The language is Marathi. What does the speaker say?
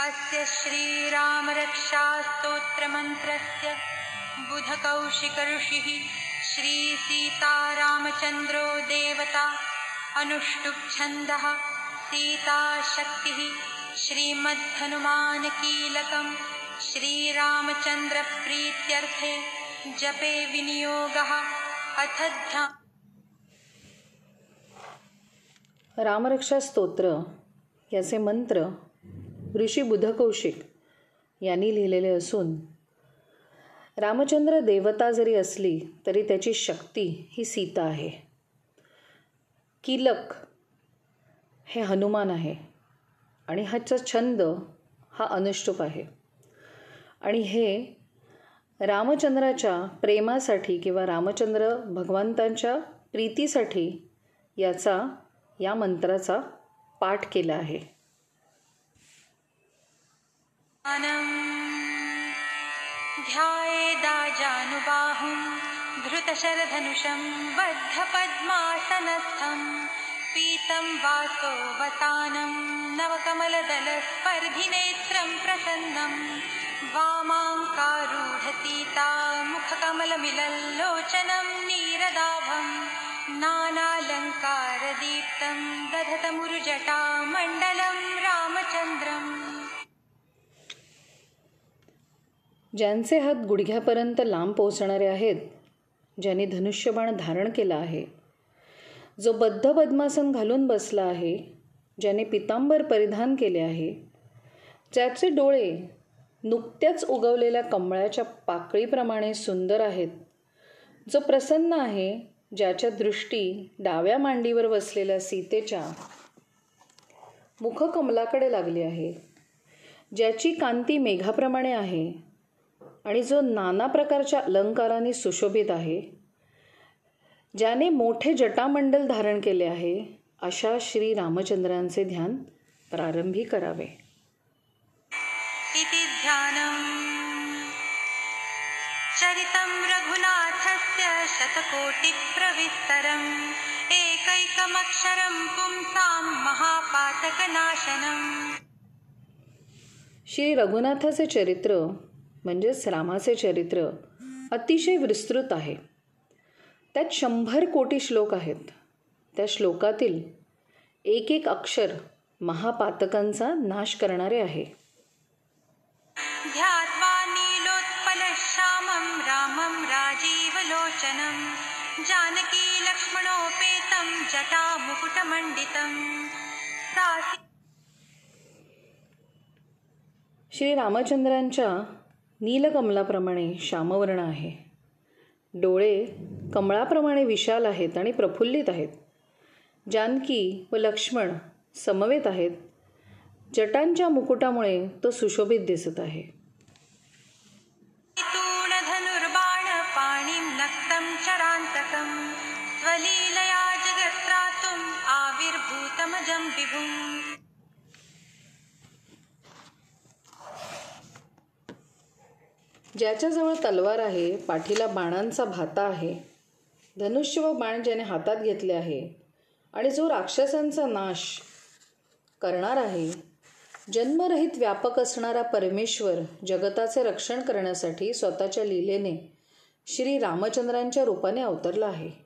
अस्य श्रीरामरक्षास्तोत्रमन्त्रस्य बुधकौशिकऋषिः श्रीसीतारामचन्द्रो देवता अनुष्टुप्छन्दः सीताशक्तिः श्रीमद्धनुमानकीलकम् श्रीरामचन्द्रप्रीत्यर्थे जपे विनियोगः अथ ध्या रामरक्षा स्तोत्र याचे मंत्र ऋषी बुधकौशिक यांनी लिहिलेले असून रामचंद्र देवता जरी असली तरी त्याची शक्ती ही सीता आहे. किलक हे हनुमान आहे आणि हाचा छंद हा अनुष्टुप आहे. आणि हे रामचंद्राच्या प्रेमासाठी किंवा रामचंद्र भगवंतांच्या प्रीतीसाठी याचा या मंत्राचा पाठ केला आहे. ध्यायेदाजानुबाहुं धृतशरधनुषं बद्धपद्मासनस्थं पीतं वासोवतानं नवकमलदलस्पर्धिनेत्रं प्रसन्नं वामाङ्कारूढतीतामुखकमलमिलल्लोचनं नीरदाभं नानालङ्कारदीप्तं दधतमुरुजटामण्डलं रामचन्द्रम्। ज्यांचे हात गुडघ्यापर्यंत लांब पोहोचणारे आहेत ज्यांनी धनुष्यबाण धारण केला आहे. जो बद्ध पद्मासन घालून बसला आहे ज्याने पितांबर परिधान केले आहे ज्याचे डोळे नुकत्याच उगवलेल्या कमळाच्या पाकळीप्रमाणे सुंदर आहेत जो प्रसन्न आहे ज्याच्या दृष्टी डाव्या मांडीवर बसलेल्या सीतेच्या मुखकमलाकडे लागली आहे ज्याची कांती मेघाप्रमाणे आहे आणि जो नाना प्रकारच्या अलंकाराने सुशोभित आहे ज्याने मोठे जटामंडल धारण केले आहे अशा श्री रामचंद्रांचे ध्यान प्रारंभी करावे. चरितं रघुनाथस्य शतकोटिप्रविस्तरम् एकैकमक्षरं पुंसां महापातकनाशनम्। श्री रघुनाथाचे चरित्र म्हणजेच रामाचे चरित्र अतिशय विस्तृत आहे. त्यात शंभर कोटी श्लोक आहेत. त्या श्लोकातील एक एक अक्षर महापातकांचा नाश करणारे आहे. श्री रामचंद्रांच्या नीलकमलाप्रमाणे श्यामवर्ण आहे. डोळे कमळाप्रमाणे विशाल आहेत आणि प्रफुल्लित आहेत. जानकी व लक्ष्मण समवेत आहेत. जटांच्या मुकुटामुळे तो सुशोभित दिसत आहे. तूणधनुर्बाणपाणिं नक्तं आविर्भूतमजं विभुम्. ज्याच्याजवळ तलवार आहे पाठीला बाणांचा भाता आहे. धनुष्य व बाण ज्याने हातात घेतले आहे आणि जो राक्षसांचा नाश करणार आहे जन्मरहित व्यापक असणारा परमेश्वर जगताचे रक्षण करण्यासाठी स्वतःच्या लीलेने श्री रामचंद्रांच्या रूपाने अवतरला आहे.